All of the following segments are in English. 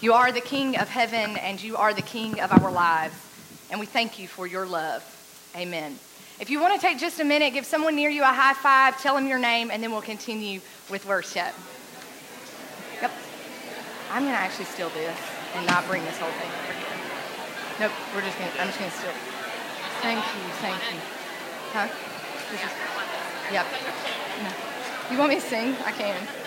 You are the King of heaven and you are the King of our lives. And we thank you for your love. Amen. If you want to take just a minute, give someone near you a high five, tell them your name, and then we'll continue with worship. Yep. I'm going to actually steal this and not bring this whole thing over here. Nope, we're just going to, I'm just going to steal it. Thank you, thank you. Huh? This is, yep. No. You want me to sing? I can.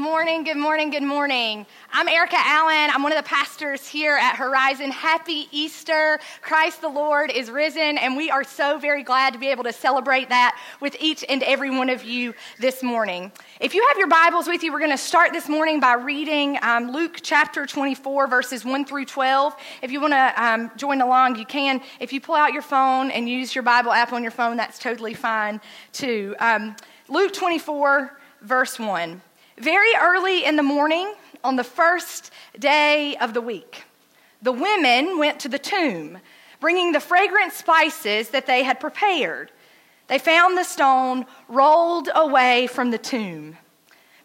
Morning, good morning, good morning. I'm Erica Allen. I'm one of the pastors here at Horizon. Happy Easter. Christ the Lord is risen, and we are so very glad to be able to celebrate that with each and every one of you this morning. If you have your Bibles with you, we're going to start this morning by reading um, Luke chapter 24, verses 1 through 12. If you want to um, join along, you can. If you pull out your phone and use your Bible app on your phone, that's totally fine too. Um, Luke 24, verse 1. Very early in the morning, on the first day of the week, the women went to the tomb, bringing the fragrant spices that they had prepared. They found the stone rolled away from the tomb.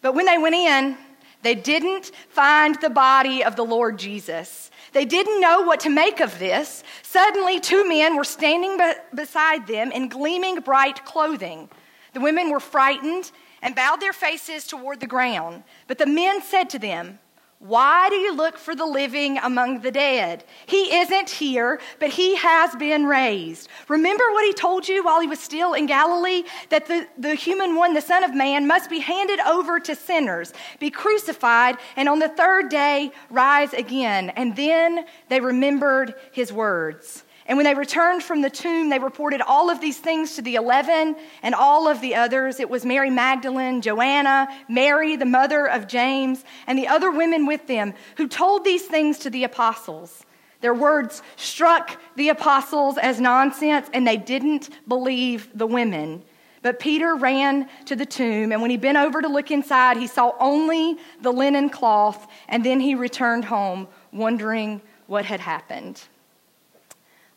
But when they went in, they didn't find the body of the Lord Jesus. They didn't know what to make of this. Suddenly, two men were standing be- beside them in gleaming bright clothing. The women were frightened and bowed their faces toward the ground. But the men said to them, Why do you look for the living among the dead? He isn't here, but he has been raised. Remember what he told you while he was still in Galilee? That the, the human one, the Son of Man, must be handed over to sinners, be crucified, and on the third day rise again. And then they remembered his words. And when they returned from the tomb, they reported all of these things to the eleven and all of the others. It was Mary Magdalene, Joanna, Mary, the mother of James, and the other women with them who told these things to the apostles. Their words struck the apostles as nonsense, and they didn't believe the women. But Peter ran to the tomb, and when he bent over to look inside, he saw only the linen cloth, and then he returned home, wondering what had happened.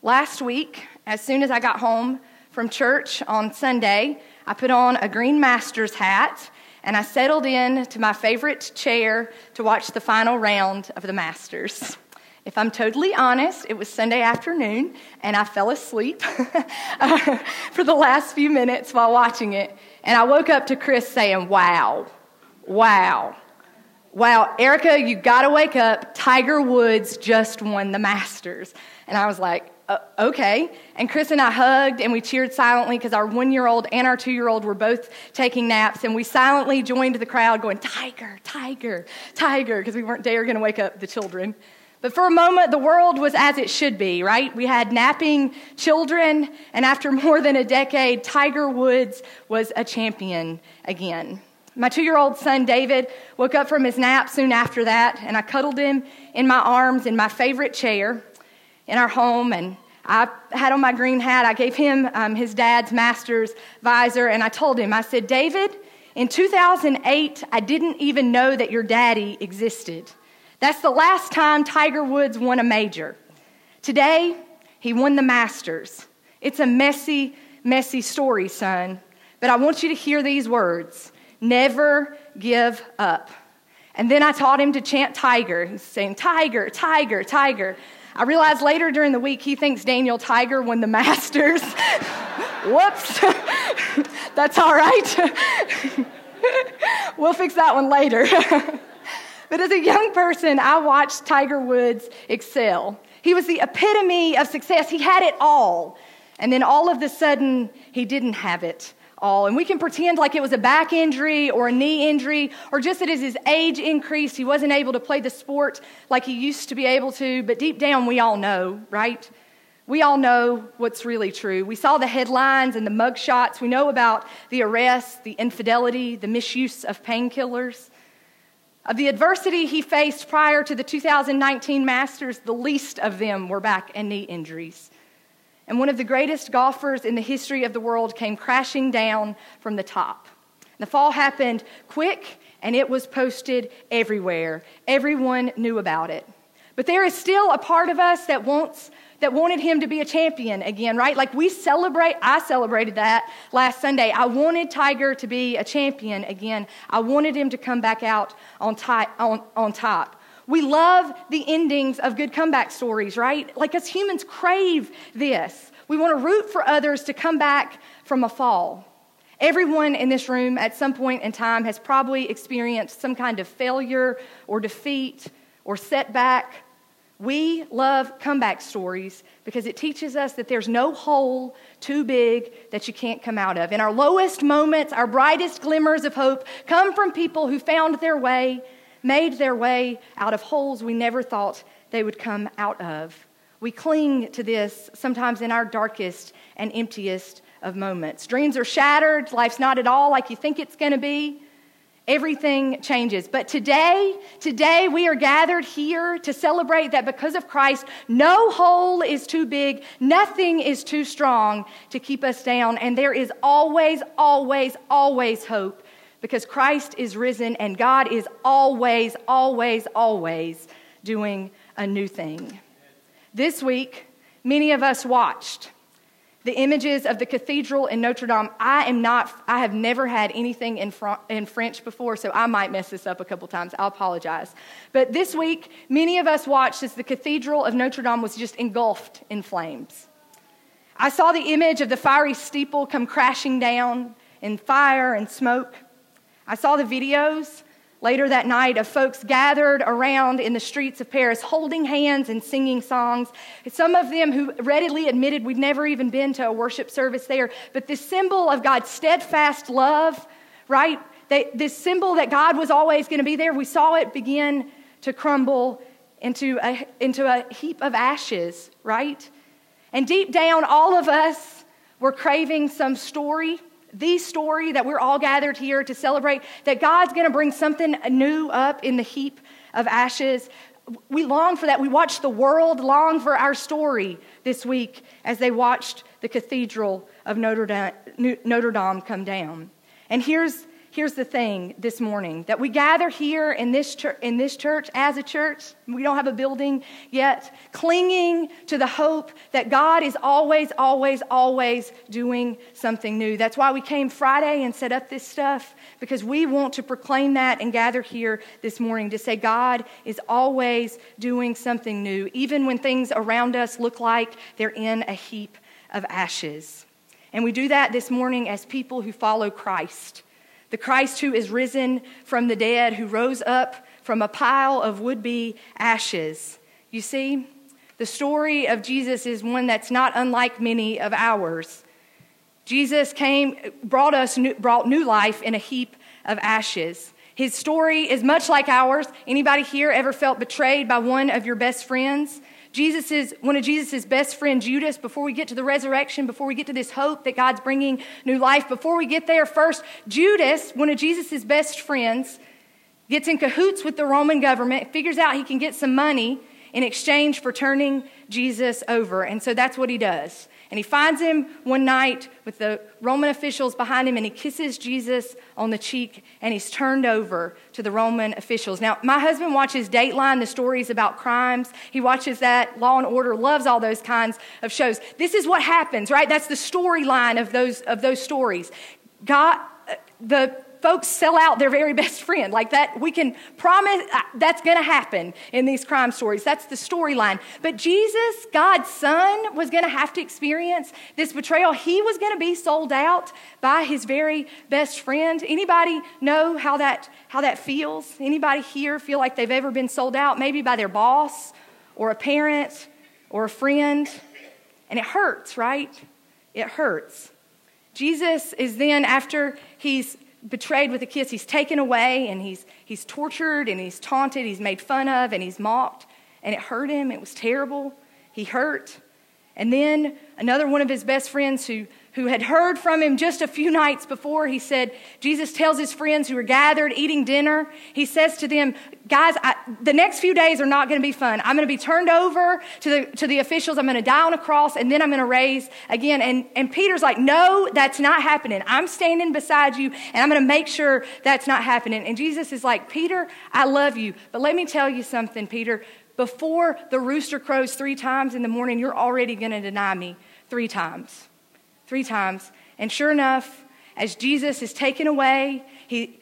Last week, as soon as I got home from church on Sunday, I put on a green master's hat and I settled in to my favorite chair to watch the final round of the Masters. If I'm totally honest, it was Sunday afternoon and I fell asleep for the last few minutes while watching it. And I woke up to Chris saying, Wow, wow, wow, Erica, you gotta wake up. Tiger Woods just won the Masters. And I was like, uh, okay. And Chris and I hugged and we cheered silently because our one year old and our two year old were both taking naps. And we silently joined the crowd going, Tiger, Tiger, Tiger, because we weren't dare going to wake up the children. But for a moment, the world was as it should be, right? We had napping children, and after more than a decade, Tiger Woods was a champion again. My two year old son, David, woke up from his nap soon after that, and I cuddled him in my arms in my favorite chair in our home, and I had on my green hat. I gave him um, his dad's master's visor, and I told him, I said, David, in 2008, I didn't even know that your daddy existed. That's the last time Tiger Woods won a major. Today, he won the Masters. It's a messy, messy story, son. But I want you to hear these words never give up. And then I taught him to chant Tiger, saying, Tiger, Tiger, Tiger. I realized later during the week he thinks Daniel Tiger won the Masters. Whoops. That's all right. we'll fix that one later. but as a young person, I watched Tiger Woods excel. He was the epitome of success. He had it all. And then all of a sudden, he didn't have it all. And we can pretend like it was a back injury or a knee injury, or just that as his age increased, he wasn't able to play the sport like he used to be able to. But deep down, we all know, right? We all know what's really true. We saw the headlines and the mug shots. We know about the arrests, the infidelity, the misuse of painkillers. Of the adversity he faced prior to the 2019 Masters, the least of them were back and knee injuries. And one of the greatest golfers in the history of the world came crashing down from the top. The fall happened quick and it was posted everywhere. Everyone knew about it. But there is still a part of us that wants that wanted him to be a champion again, right? Like we celebrate, I celebrated that last Sunday. I wanted Tiger to be a champion again. I wanted him to come back out on, top. We love the endings of good comeback stories, right? Like us humans crave this. We want to root for others to come back from a fall. Everyone in this room at some point in time has probably experienced some kind of failure or defeat or setback. We love comeback stories because it teaches us that there's no hole too big that you can't come out of. In our lowest moments, our brightest glimmers of hope come from people who found their way, made their way out of holes we never thought they would come out of. We cling to this sometimes in our darkest and emptiest of moments. Dreams are shattered, life's not at all like you think it's going to be. Everything changes. But today, today we are gathered here to celebrate that because of Christ, no hole is too big, nothing is too strong to keep us down, and there is always, always, always hope because Christ is risen and God is always, always, always doing a new thing. This week, many of us watched the images of the cathedral in Notre Dame. I am not, I have never had anything in, in French before, so I might mess this up a couple times. I'll apologize. But this week, many of us watched as the cathedral of Notre Dame was just engulfed in flames. I saw the image of the fiery steeple come crashing down in fire and smoke. I saw the videos later that night of folks gathered around in the streets of Paris holding hands and singing songs. Some of them who readily admitted we'd never even been to a worship service there, but this symbol of God's steadfast love, right? They, this symbol that God was always going to be there, we saw it begin to crumble into a, into a heap of ashes, right? And deep down, all of us were craving some story the story that we're all gathered here to celebrate that God's going to bring something new up in the heap of ashes. We long for that. We watched the world long for our story this week as they watched the cathedral of Notre Dame, Notre Dame come down. And here's here's the thing this morning that we gather here in this, church, in this church as a church. We don't have a building yet, clinging to the hope that God is always, always, always doing something new. That's why we came Friday and set up this stuff, because we want to proclaim that and gather here this morning to say God is always doing something new, even when things around us look like they're in a heap of ashes. And we do that this morning as people who follow Christ the Christ who is risen from the dead, who rose up from a pile of would be ashes. You see, the story of Jesus is one that's not unlike many of ours. Jesus came, brought us, brought new life in a heap of ashes. His story is much like ours. Anybody here ever felt betrayed by one of your best friends? Jesus is one of Jesus' best friend, Judas, before we get to the resurrection, before we get to this hope that God's bringing new life, before we get there, first, Judas, one of Jesus' best friends, gets in cahoots with the Roman government, figures out he can get some money in exchange for turning Jesus over. And so that's what he does. And he finds him one night with the Roman officials behind him, and he kisses Jesus on the cheek, and he's turned over to the Roman officials. Now, my husband watches Dateline, the stories about crimes. He watches that, Law and Order, loves all those kinds of shows. This is what happens, right? That's the storyline of those, of those stories. God, uh, the folks sell out their very best friend. Like that, we can promise uh, that's going to happen in these crime stories. That's the storyline. But Jesus, God's son, was going to have to experience this betrayal. He was going to be sold out by his very best friend. Anybody know how that, how that feels? Anybody here feel like they've ever been sold out? Maybe by their boss or a parent or a friend. And it hurts, right? It hurts. Jesus is then, after he's betrayed with a kiss. He's taken away and he's, he's tortured and he's taunted, he's made fun of and he's mocked. And it hurt him. It was terrible. He hurt. And then another one of his best friends who, who had heard from him just a few nights before, he said, Jesus tells his friends who are gathered eating dinner, he says to them, Guys, I, the next few days are not going to be fun. I'm going to be turned over to the, to the officials. I'm going to die on a cross, and then I'm going to raise again. And, and Peter's like, No, that's not happening. I'm standing beside you, and I'm going to make sure that's not happening. And Jesus is like, Peter, I love you, but let me tell you something, Peter. Before the rooster crows three times in the morning, you're already going to deny me three times. Three times. And sure enough, as Jesus is taken away, he,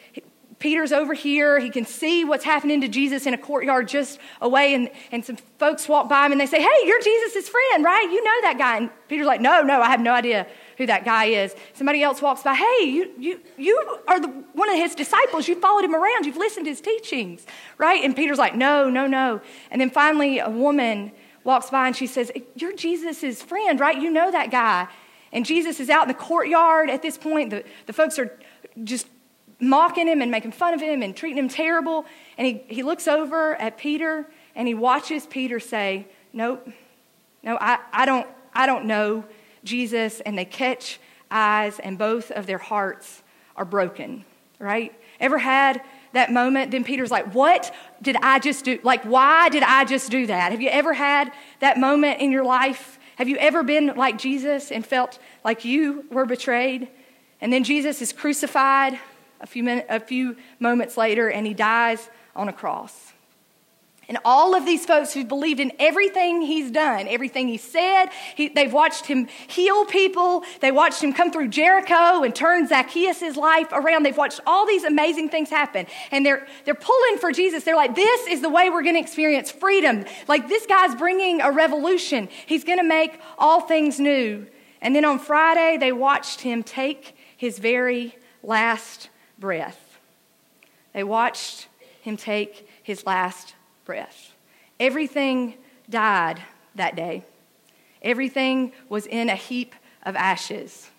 Peter's over here. He can see what's happening to Jesus in a courtyard just away. And, and some folks walk by him and they say, Hey, you're Jesus' friend, right? You know that guy. And Peter's like, No, no, I have no idea who that guy is. Somebody else walks by, hey, you, you, you are the, one of his disciples. You followed him around. You've listened to his teachings, right? And Peter's like, no, no, no. And then finally, a woman walks by and she says, You're Jesus' friend, right? You know that guy. And Jesus is out in the courtyard at this point. The, the folks are just mocking him and making fun of him and treating him terrible. And he, he looks over at Peter and he watches Peter say, Nope, no, I, I, don't, I don't know Jesus and they catch eyes and both of their hearts are broken, right? Ever had that moment? Then Peter's like, What did I just do? Like, why did I just do that? Have you ever had that moment in your life? Have you ever been like Jesus and felt like you were betrayed? And then Jesus is crucified a few, min- a few moments later and he dies on a cross. And all of these folks who believed in everything he's done, everything he said, he, they've watched him heal people. They watched him come through Jericho and turn Zacchaeus' life around. They've watched all these amazing things happen. And they're, they're pulling for Jesus. They're like, this is the way we're going to experience freedom. Like, this guy's bringing a revolution. He's going to make all things new. And then on Friday, they watched him take his very last breath. They watched him take his last breath. Everything died that day. Everything was in a heap of ashes.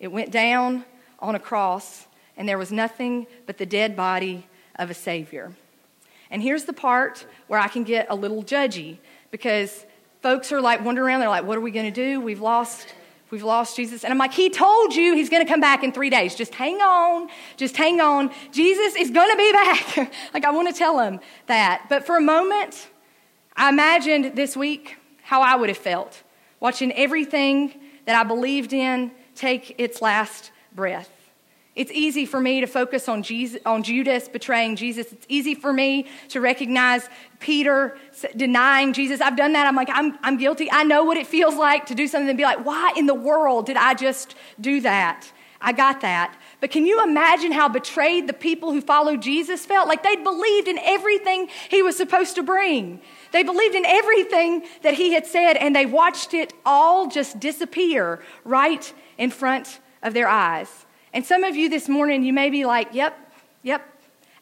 It went down on a cross, and there was nothing but the dead body of a Savior. And here's the part where I can get a little judgy because folks are like wandering around. They're like, what are we going to do? We've lost. We've lost Jesus. And I'm like, He told you He's going to come back in three days. Just hang on. Just hang on. Jesus is going to be back. like, I want to tell him that. But for a moment, I imagined this week how I would have felt watching everything that I believed in take its last breath. It's easy for me to focus on, Jesus, on Judas betraying Jesus. It's easy for me to recognize Peter denying Jesus. I've done that. I'm like, I'm, I'm guilty. I know what it feels like to do something and be like, why in the world did I just do that? I got that. But can you imagine how betrayed the people who followed Jesus felt? Like they'd believed in everything he was supposed to bring. They believed in everything that he had said, and they watched it all just disappear right in front of their eyes. And some of you this morning, you may be like, yep, yep.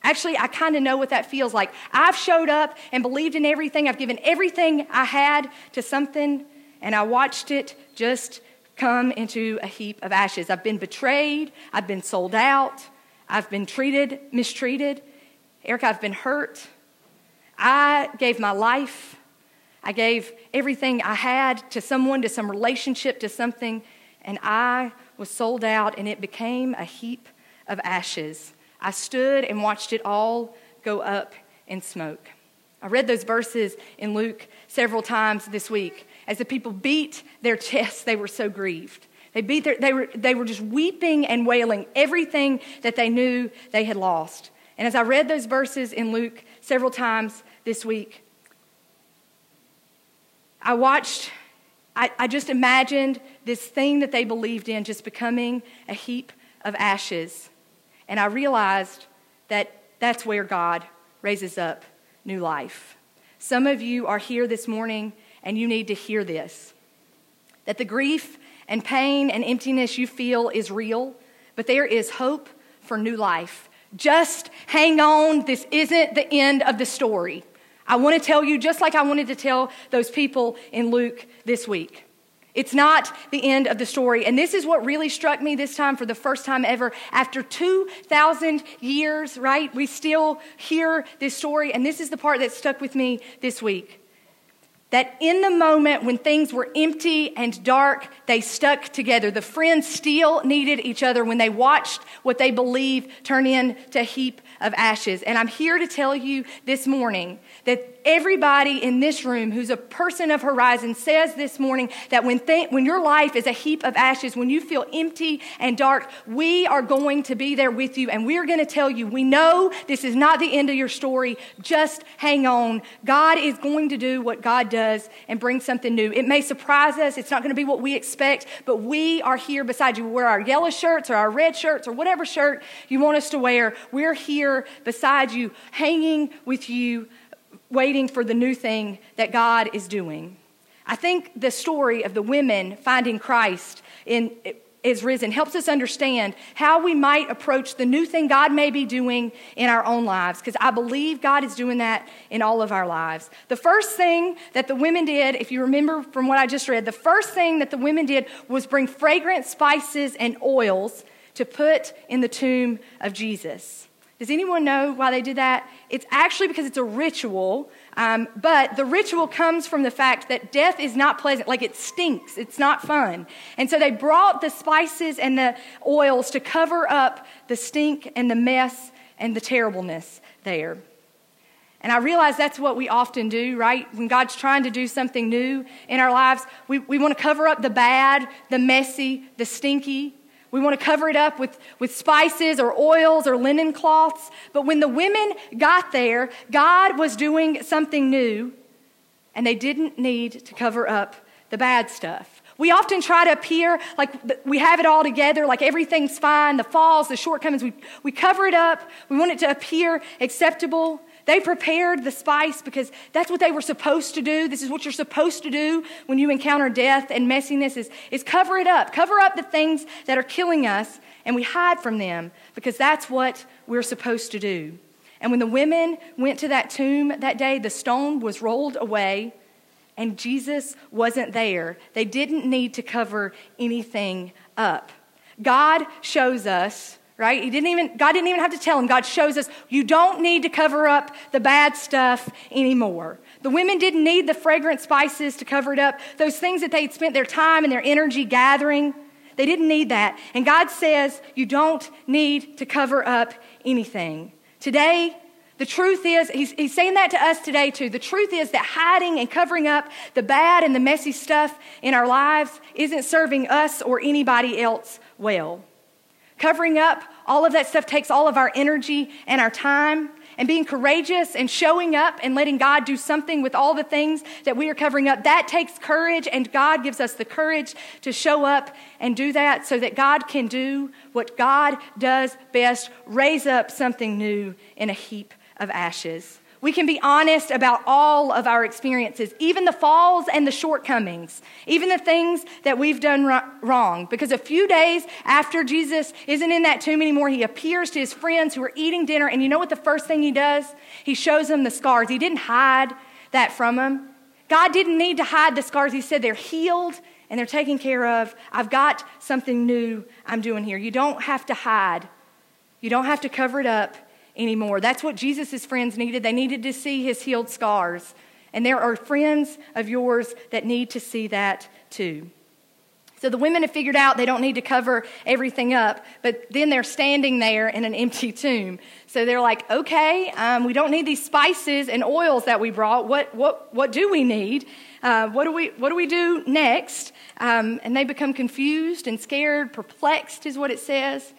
Actually, I kind of know what that feels like. I've showed up and believed in everything. I've given everything I had to something, and I watched it just come into a heap of ashes. I've been betrayed. I've been sold out. I've been treated, mistreated. Eric, I've been hurt. I gave my life. I gave everything I had to someone, to some relationship, to something, and I was sold out and it became a heap of ashes. I stood and watched it all go up in smoke. I read those verses in Luke several times this week. As the people beat their chests, they were so grieved. They, beat their, they, were, they were just weeping and wailing everything that they knew they had lost. And as I read those verses in Luke several times this week, I watched I, I just imagined this thing that they believed in just becoming a heap of ashes. And I realized that that's where God raises up new life. Some of you are here this morning and you need to hear this that the grief and pain and emptiness you feel is real, but there is hope for new life. Just hang on. This isn't the end of the story. I want to tell you, just like I wanted to tell those people in Luke this week. It's not the end of the story. And this is what really struck me this time for the first time ever. After 2,000 years, right? We still hear this story. And this is the part that stuck with me this week. that in the moment when things were empty and dark, they stuck together. The friends still needed each other when they watched what they believe turn into heap of ashes. And I'm here to tell you this morning that everybody in this room who's a person of horizon says this morning that when, th- when your life is a heap of ashes, when you feel empty and dark, we are going to be there with you and we're going to tell you, we know this is not the end of your story. Just hang on. God is going to do what God does and bring something new. It may surprise us. It's not going to be what we expect, but we are here beside you. We wear our yellow shirts or our red shirts or whatever shirt you want us to wear. We're here beside you, hanging with you waiting for the new thing that God is doing. I think the story of the women finding Christ in is risen helps us understand how we might approach the new thing God may be doing in our own lives because I believe God is doing that in all of our lives. The first thing that the women did, if you remember from what I just read, the first thing that the women did was bring fragrant spices and oils to put in the tomb of Jesus. Does anyone know why they did that? It's actually because it's a ritual, um, but the ritual comes from the fact that death is not pleasant. Like it stinks, it's not fun. And so they brought the spices and the oils to cover up the stink and the mess and the terribleness there. And I realize that's what we often do, right? When God's trying to do something new in our lives, we, we want to cover up the bad, the messy, the stinky. We want to cover it up with, with spices or oils or linen cloths. But when the women got there, God was doing something new, and they didn't need to cover up the bad stuff. We often try to appear like we have it all together, like everything's fine, the falls, the shortcomings. We, we cover it up. We want it to appear acceptable. They prepared the spice because that's what they were supposed to do. This is what you're supposed to do when you encounter death and messiness is, is cover it up. Cover up the things that are killing us and we hide from them because that's what we're supposed to do. And when the women went to that tomb that day, the stone was rolled away and Jesus wasn't there. They didn't need to cover anything up. God shows us right? He didn't even, God didn't even have to tell him. God shows us you don't need to cover up the bad stuff anymore. The women didn't need the fragrant spices to cover it up. Those things that they'd spent their time and their energy gathering, they didn't need that. And God says you don't need to cover up anything. Today, the truth is, he's, he's saying that to us today too. The truth is that hiding and covering up the bad and the messy stuff in our lives isn't serving us or anybody else well. Covering up, all of that stuff takes all of our energy and our time. And being courageous and showing up and letting God do something with all the things that we are covering up, that takes courage, and God gives us the courage to show up and do that so that God can do what God does best raise up something new in a heap of ashes. We can be honest about all of our experiences, even the falls and the shortcomings, even the things that we've done wrong. Because a few days after Jesus isn't in that tomb anymore, he appears to his friends who are eating dinner. And you know what the first thing he does? He shows them the scars. He didn't hide that from them. God didn't need to hide the scars. He said they're healed and they're taken care of. I've got something new I'm doing here. You don't have to hide, you don't have to cover it up anymore. That's what Jesus' friends needed. They needed to see his healed scars. And there are friends of yours that need to see that too. So the women have figured out they don't need to cover everything up, but then they're standing there in an empty tomb. So they're like, okay, um, we don't need these spices and oils that we brought. What, what, what do we need? Uh, what, do we, what do we do next? Um, and they become confused and scared, perplexed, is what it says.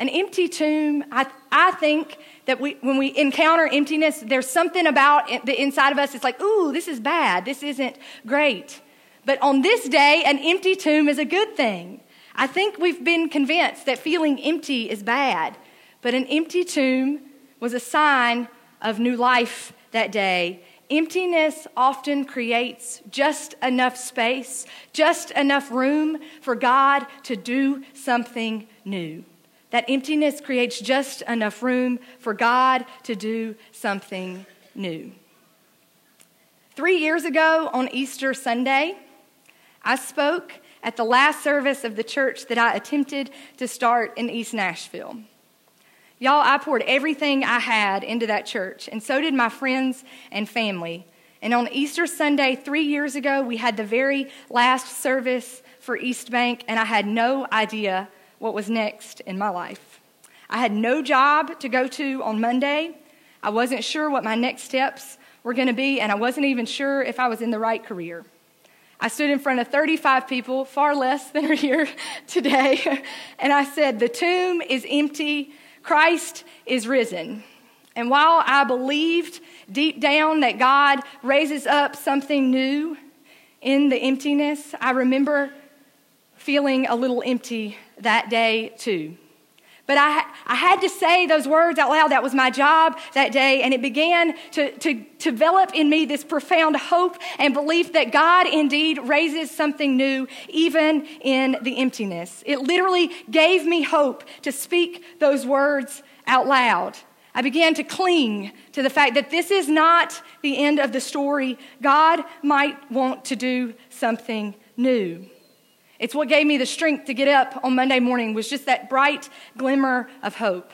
An empty tomb, I, I think that we, when we encounter emptiness, there's something about the inside of us It's like, ooh, this is bad. This isn't great. But on this day, an empty tomb is a good thing. I think we've been convinced that feeling empty is bad. But an empty tomb was a sign of new life that day. Emptiness often creates just enough space, just enough room for God to do something new. That emptiness creates just enough room for God to do something new. Three years ago on Easter Sunday, I spoke at the last service of the church that I attempted to start in East Nashville. Y'all, I poured everything I had into that church, and so did my friends and family. And on Easter Sunday, three years ago, we had the very last service for East Bank, and I had no idea what was next in my life. I had no job to go to on Monday. I wasn't sure what my next steps were going to be, and I wasn't even sure if I was in the right career. I stood in front of 35 people, far less than are here today, and I said, The tomb is empty, Christ is risen. And while I believed deep down that God raises up something new in the emptiness, I remember feeling a little empty that day too. But I, I had to say those words out loud. That was my job that day. And it began to, to, develop in me this profound hope and belief that God indeed raises something new, even in the emptiness. It literally gave me hope to speak those words out loud. I began to cling to the fact that this is not the end of the story. God might want to do something new. It's what gave me the strength to get up on Monday morning was just that bright glimmer of hope.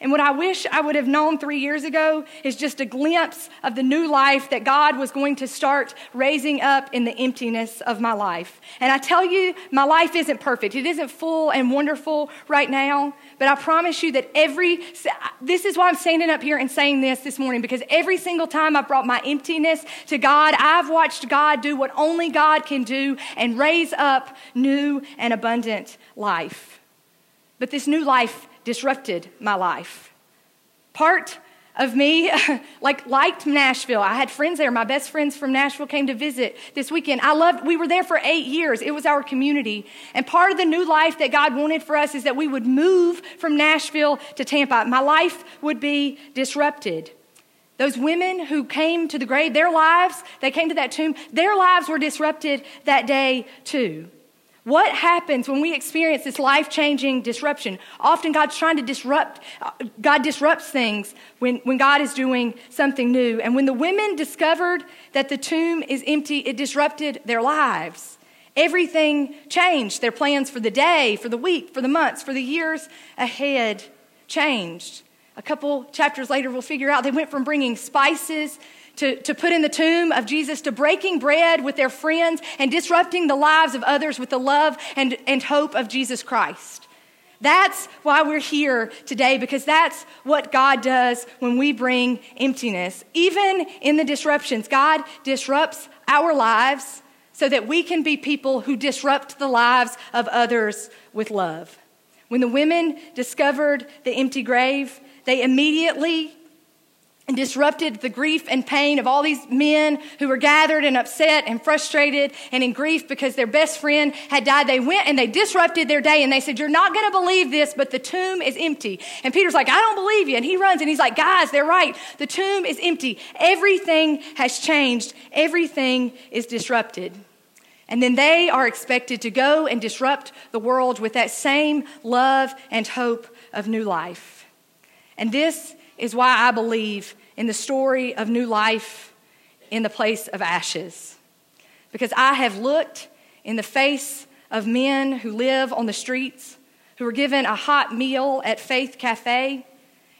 And what I wish I would have known three years ago is just a glimpse of the new life that God was going to start raising up in the emptiness of my life. And I tell you, my life isn't perfect. It isn't full and wonderful right now. But I promise you that every, this is why I'm standing up here and saying this this morning, because every single time I've brought my emptiness to God, I've watched God do what only God can do and raise up new and abundant life. But this new life disrupted my life. Part of me like liked Nashville. I had friends there. My best friends from Nashville came to visit this weekend. I loved we were there for 8 years. It was our community. And part of the new life that God wanted for us is that we would move from Nashville to Tampa. My life would be disrupted. Those women who came to the grave, their lives, they came to that tomb, their lives were disrupted that day too. What happens when we experience this life changing disruption? Often God's trying to disrupt, uh, God disrupts things when, when God is doing something new. And when the women discovered that the tomb is empty, it disrupted their lives. Everything changed. Their plans for the day, for the week, for the months, for the years ahead changed. A couple chapters later, we'll figure out they went from bringing spices to, to put in the tomb of Jesus, to breaking bread with their friends and disrupting the lives of others with the love and, and hope of Jesus Christ. That's why we're here today, because that's what God does when we bring emptiness. Even in the disruptions, God disrupts our lives so that we can be people who disrupt the lives of others with love. When the women discovered the empty grave, they immediately and disrupted the grief and pain of all these men who were gathered and upset and frustrated and in grief because their best friend had died. They went and they disrupted their day and they said, You're not going to believe this, but the tomb is empty. And Peter's like, I don't believe you. And he runs and he's like, Guys, they're right. The tomb is empty. Everything has changed, everything is disrupted. And then they are expected to go and disrupt the world with that same love and hope of new life. And this is why I believe in the story of new life in the place of ashes. Because I have looked in the face of men who live on the streets, who are given a hot meal at Faith Cafe,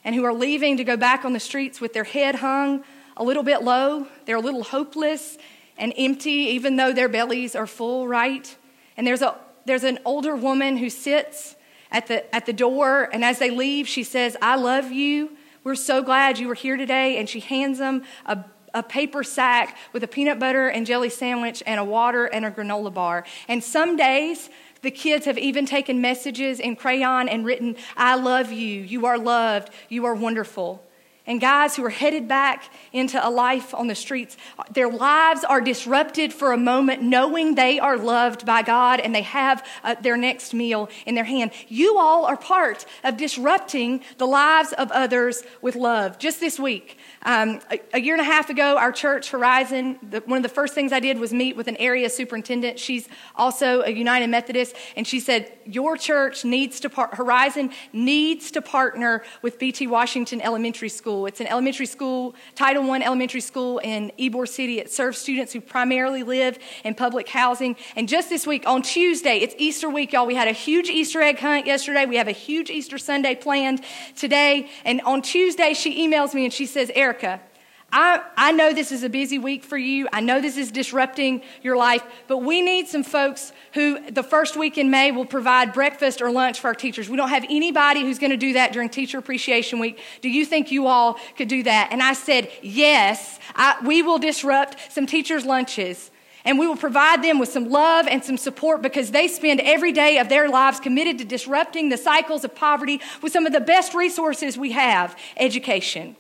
and who are leaving to go back on the streets with their head hung a little bit low. They're a little hopeless and empty, even though their bellies are full, right? And there's, a, there's an older woman who sits at the, at the door, and as they leave, she says, I love you we're so glad you were here today. And she hands them a, a paper sack with a peanut butter and jelly sandwich and a water and a granola bar. And some days, the kids have even taken messages in crayon and written, I love you. You are loved. You are wonderful and guys who are headed back into a life on the streets, their lives are disrupted for a moment knowing they are loved by God and they have uh, their next meal in their hand. You all are part of disrupting the lives of others with love. Just this week, um, a, a, year and a half ago, our church, Horizon, the, one of the first things I did was meet with an area superintendent. She's also a United Methodist, and she said, Your church needs to, Horizon needs to partner with BT Washington Elementary School. It's an elementary school, Title I elementary school in Ybor City. It serves students who primarily live in public housing. And just this week, on Tuesday, it's Easter week, y'all. We had a huge Easter egg hunt yesterday. We have a huge Easter Sunday planned today. And on Tuesday, she emails me and she says, Erica, I, I know this is a busy week for you. I know this is disrupting your life, but we need some folks who the first week in May will provide breakfast or lunch for our teachers. We don't have anybody who's going to do that during Teacher Appreciation Week. Do you think you all could do that? And I said, yes, I, we will disrupt some teachers' lunches. And we will provide them with some love and some support because they spend every day of their lives committed to disrupting the cycles of poverty with some of the best resources we have education.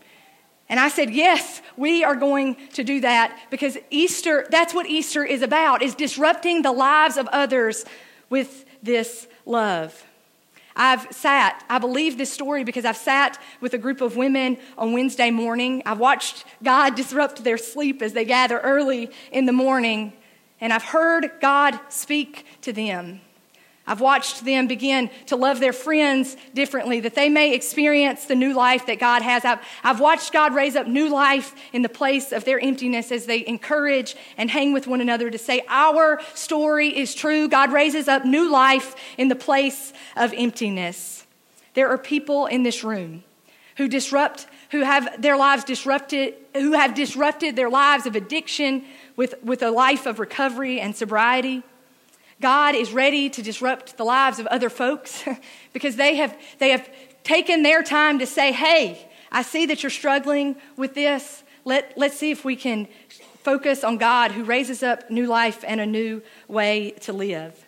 And I said, yes, we are going to do that because Easter, that's what Easter is about, is disrupting the lives of others with this love. I've sat, I believe this story because I've sat with a group of women on Wednesday morning. I've watched God disrupt their sleep as they gather early in the morning, and I've heard God speak to them. I've watched them begin to love their friends differently, that they may experience the new life that God has. I've, I've watched God raise up new life in the place of their emptiness as they encourage and hang with one another to say, Our story is true. God raises up new life in the place of emptiness. There are people in this room who disrupt, who have their lives disrupted, who have disrupted their lives of addiction with, with a life of recovery and sobriety. God is ready to disrupt the lives of other folks because they have, they have taken their time to say, hey, I see that you're struggling with this. Let, let's see if we can focus on God who raises up new life and a new way to live.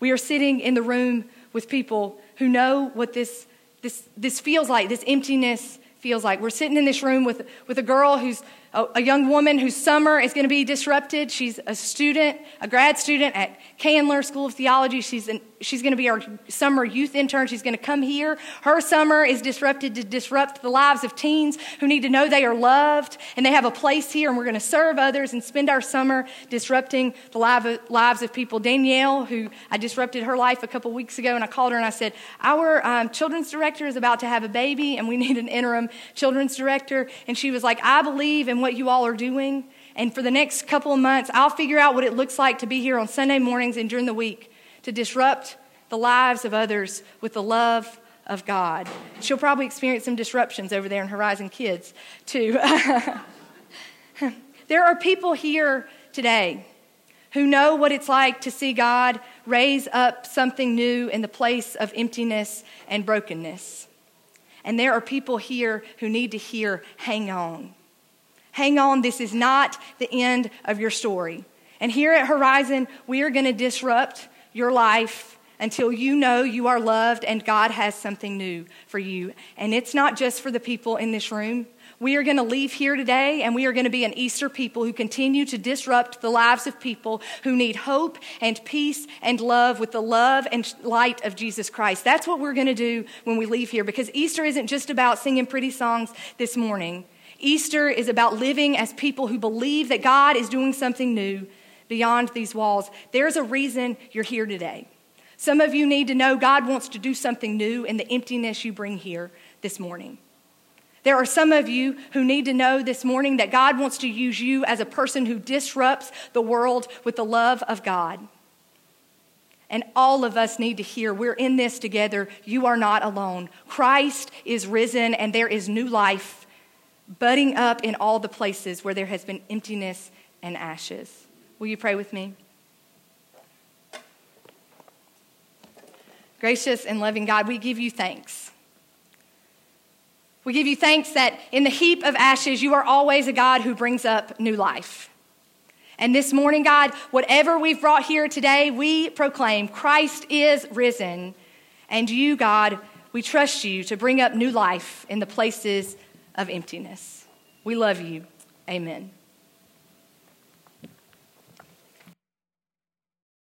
We are sitting in the room with people who know what this, this, this feels like, this emptiness feels like. We're sitting in this room with, with a girl who's a, a young woman whose summer is going to be disrupted. She's a student, a grad student at Candler School of Theology. She's, an, she's going to be our summer youth intern. She's going to come here. Her summer is disrupted to disrupt the lives of teens who need to know they are loved and they have a place here, and we're going to serve others and spend our summer disrupting the lives of people. Danielle, who I disrupted her life a couple weeks ago, and I called her and I said, Our um, children's director is about to have a baby, and we need an interim children's director. And she was like, I believe in what you all are doing. And for the next couple of months, I'll figure out what it looks like to be here on Sunday mornings and during the week to disrupt the lives of others with the love of God. She'll probably experience some disruptions over there in Horizon Kids, too. there are people here today who know what it's like to see God raise up something new in the place of emptiness and brokenness. And there are people here who need to hear, hang on. Hang on, this is not the end of your story. And here at Horizon, we are going to disrupt your life until you know you are loved and God has something new for you. And it's not just for the people in this room. We are going to leave here today and we are going to be an Easter people who continue to disrupt the lives of people who need hope and peace and love with the love and light of Jesus Christ. That's what we're going to do when we leave here because Easter isn't just about singing pretty songs this morning. Easter is about living as people who believe that God is doing something new beyond these walls. There's a reason you're here today. Some of you need to know God wants to do something new in the emptiness you bring here this morning. There are some of you who need to know this morning that God wants to use you as a person who disrupts the world with the love of God. And all of us need to hear we're in this together. You are not alone. Christ is risen, and there is new life budding up in all the places where there has been emptiness and ashes. Will you pray with me? Gracious and loving God, we give you thanks. We give you thanks that in the heap of ashes, you are always a God who brings up new life. And this morning, God, whatever we've brought here today, we proclaim Christ is risen. And you, God, we trust you to bring up new life in the places of emptiness. We love you. Amen.